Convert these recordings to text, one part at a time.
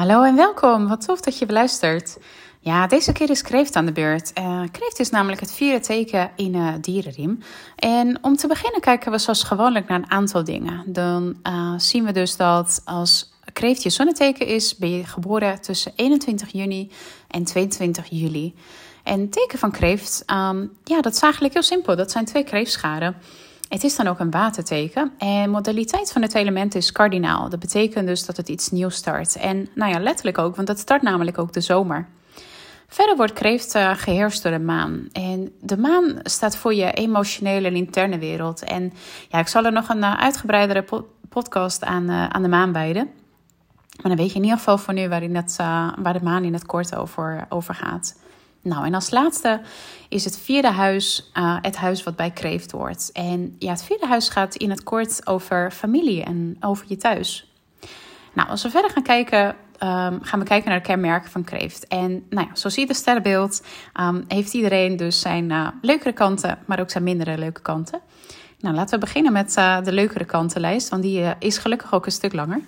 Hallo en welkom. Wat tof dat je beluistert. Ja, deze keer is kreeft aan de beurt. Uh, kreeft is namelijk het vierde teken in uh, dierenriem. En om te beginnen kijken we zoals gewoonlijk naar een aantal dingen. Dan uh, zien we dus dat als kreeft je zonneteken is, ben je geboren tussen 21 juni en 22 juli. En het teken van kreeft, um, ja, dat is eigenlijk heel simpel. Dat zijn twee kreeftscharen. Het is dan ook een waterteken. En modaliteit van het element is kardinaal. Dat betekent dus dat het iets nieuws start. En nou ja, letterlijk ook, want het start namelijk ook de zomer. Verder wordt kreeft uh, geheerst door de maan. En de maan staat voor je emotionele en interne wereld. En ja, ik zal er nog een uh, uitgebreidere po podcast aan, uh, aan de maan wijden. Maar dan weet je in ieder geval voor nu waarin het, waar de maan in het kort over, over gaat. Nou, en als laatste is het vierde huis uh, het huis wat bij kreeft wordt. En ja, het vierde huis gaat in het kort over familie en over je thuis. Nou, als we verder gaan kijken, um, gaan we kijken naar de kenmerken van kreeft. En nou ja, zo zie je het sterrenbeeld, um, heeft iedereen dus zijn uh, leukere kanten, maar ook zijn mindere leuke kanten. Nou, laten we beginnen met uh, de leukere kantenlijst, want die is gelukkig ook een stuk langer.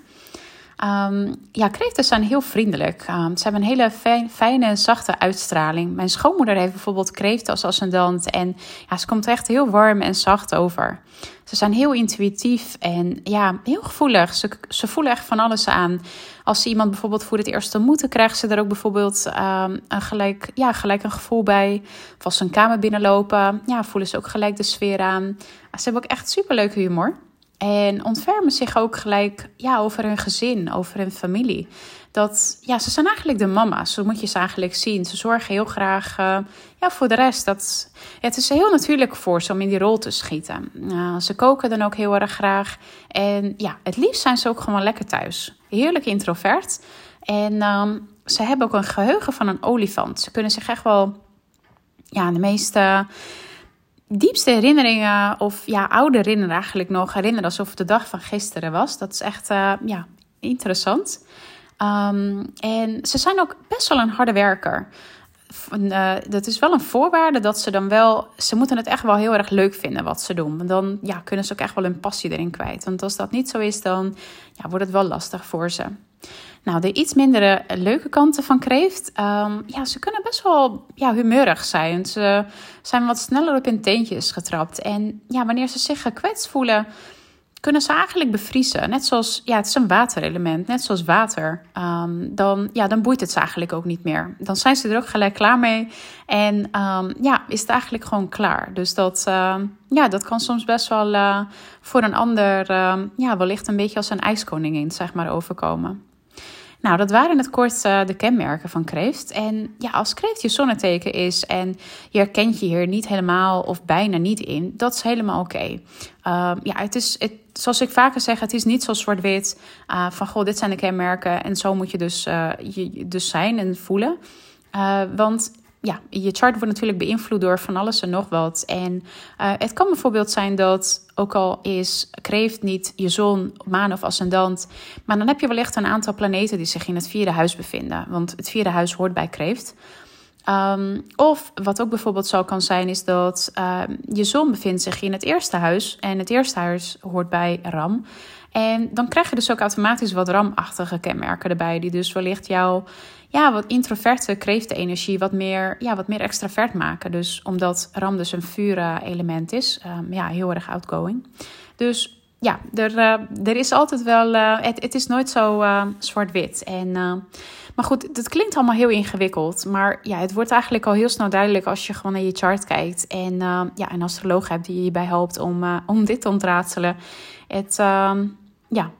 Um, ja, kreeften zijn heel vriendelijk. Um, ze hebben een hele fijn, fijne, zachte uitstraling. Mijn schoonmoeder heeft bijvoorbeeld kreeften als ascendant. En ja, ze komt echt heel warm en zacht over. Ze zijn heel intuïtief en ja, heel gevoelig. Ze, voelen echt van alles aan. Als ze iemand bijvoorbeeld voor het eerst ontmoeten, krijgen ze er ook bijvoorbeeld um, een gelijk, ja, gelijk een gevoel bij. Of als ze een kamer binnenlopen, ja, voelen ze ook gelijk de sfeer aan. Ze hebben ook echt superleuke humor. En ontfermen zich ook gelijk ja, over hun gezin, over hun familie. Dat, ja, ze zijn eigenlijk de mama's, zo moet je ze eigenlijk zien. Ze zorgen heel graag uh, ja, voor de rest. Dat, het is heel natuurlijk voor ze om in die rol te schieten. Uh, ze koken dan ook heel erg graag. En ja, het liefst zijn ze ook gewoon lekker thuis. Heerlijk introvert. En um, ze hebben ook een geheugen van een olifant. Ze kunnen zich echt wel ja, de meeste diepste herinneringen, of ja, oude herinneringen eigenlijk nog, herinneren alsof het de dag van gisteren was. Dat is echt uh, ja, interessant. Um, en ze zijn ook best wel een harde werker. Uh, dat is wel een voorwaarde dat ze dan wel. Ze moeten het echt wel heel erg leuk vinden wat ze doen. Dan ja, kunnen ze ook echt wel hun passie erin kwijt. Want als dat niet zo is, dan ja, wordt het wel lastig voor ze. Nou, de iets mindere leuke kanten van kreeft. Um, ja, ze kunnen best wel ja, humeurig zijn. Ze zijn wat sneller op hun teentjes getrapt. En ja, wanneer ze zich gekwetst voelen, kunnen ze eigenlijk bevriezen. Net zoals, ja, het is een waterelement, net zoals water. Um, dan, ja, dan boeit het ze eigenlijk ook niet meer. Dan zijn ze er ook gelijk klaar mee. En um, ja, is het eigenlijk gewoon klaar. Dus dat, ja, dat kan soms best wel uh, voor een ander, ja, wellicht een beetje als een ijskoningin, zeg maar, overkomen. Nou, dat waren in het kort uh, de kenmerken van kreeft. En ja, als kreeft je zonneteken is en je herkent je hier niet helemaal of bijna niet in, dat is helemaal oké. Uh, ja, het is, het, zoals ik vaker zeg, het is niet zo zwart-wit uh, van goh, dit zijn de kenmerken en zo moet je dus, uh, je, dus zijn en voelen. Want ja, je chart wordt natuurlijk beïnvloed door van alles en nog wat. En uh, het kan bijvoorbeeld zijn dat, ook al is kreeft niet je zon, maan of ascendant, maar dan heb je wellicht een aantal planeten die zich in het vierde huis bevinden. Want het vierde huis hoort bij kreeft. Um, of wat ook bijvoorbeeld zo kan zijn, is dat uh, je zon bevindt zich in het eerste huis en het eerste huis hoort bij Ram. En dan krijg je dus ook automatisch wat ramachtige kenmerken erbij, die dus wellicht jouw ja, wat introverte kreeftenenergie wat meer, ja, wat meer extravert maken. Dus omdat ram dus een vuurelement is, um, ja, heel erg outgoing. Dus ja, er, uh, er is altijd wel, uh, het, het is nooit zo uh, zwart-wit. En, maar goed, het klinkt allemaal heel ingewikkeld. Maar ja, het wordt eigenlijk al heel snel duidelijk als je gewoon naar je chart kijkt. En ja, een astroloog hebt die je bij helpt om, om dit te ontraadselen. Het, ja,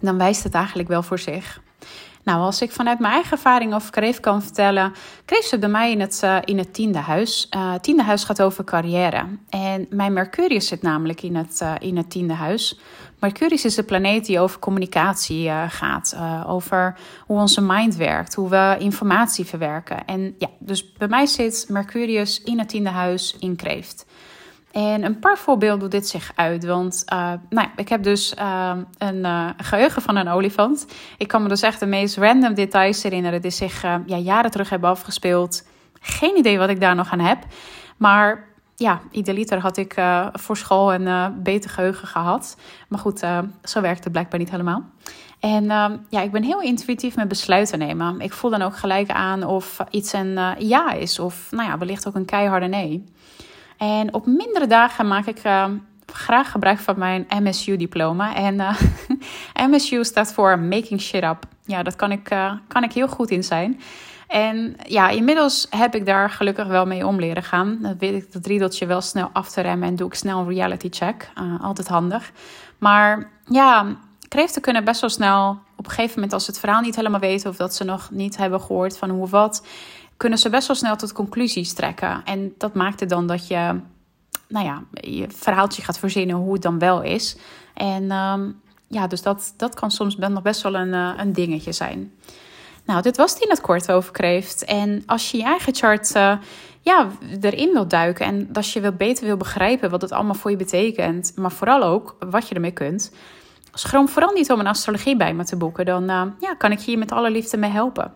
dan wijst het eigenlijk wel voor zich. Nou, als ik vanuit mijn eigen ervaring over kreeft kan vertellen, kreeft ze bij mij in het, uh, in het tiende huis. Het tiende huis gaat over carrière. En mijn Mercurius zit namelijk in het, uh, in het tiende huis. Mercurius is de planeet die over communicatie gaat, over hoe onze mind werkt, hoe we informatie verwerken. En ja, dus bij mij zit Mercurius in het tiende huis in kreeft. En een paar voorbeelden doet dit zich uit. Want uh, nou, ik heb dus uh, een uh, geheugen van een olifant. Ik kan me dus echt de meest random details herinneren die zich ja, jaren terug hebben afgespeeld. Geen idee wat ik daar nog aan heb. Maar ja, idealiter had ik voor school een beter geheugen gehad. Maar goed, zo werkt het blijkbaar niet helemaal. En ehm, ja, ik ben heel intuïtief met besluiten nemen. Ik voel dan ook gelijk aan of iets een ja is, of nou ja, wellicht ook een keiharde nee. En op mindere dagen maak ik uh, graag gebruik van mijn MSU-diploma. En eh, MSU staat voor Making Shit Up. Ja, dat kan ik, kan ik heel goed in zijn. En ja, inmiddels heb ik daar gelukkig wel mee om leren gaan. Dan weet ik dat riedeltje wel snel af te remmen en doe ik snel een reality check. altijd handig. Maar ja, kreeften kunnen best wel snel op een gegeven moment, als ze het verhaal niet helemaal weten of dat ze nog niet hebben gehoord van hoe wat, kunnen ze best wel snel tot conclusies trekken. En dat maakt het dan dat je, nou ja, je verhaaltje gaat verzinnen hoe het dan wel is. En ehm, ja, dus dat, dat kan soms nog best wel een, uh, een dingetje zijn. Nou, dit was die in het kort over kreeft. En als je je eigen chart uh, ja, erin wilt duiken en als je wil beter wil begrijpen wat het allemaal voor je betekent, maar vooral ook wat je ermee kunt, schroom vooral niet om een astrologie bij me te boeken. Dan uh, ja, kan ik je hier met alle liefde mee helpen.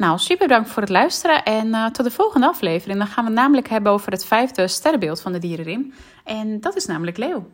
Nou, super bedankt voor het luisteren en uh, tot de volgende aflevering. Dan gaan we het namelijk hebben over het vijfde sterrenbeeld van de dierenriem. En dat is namelijk Leeuw.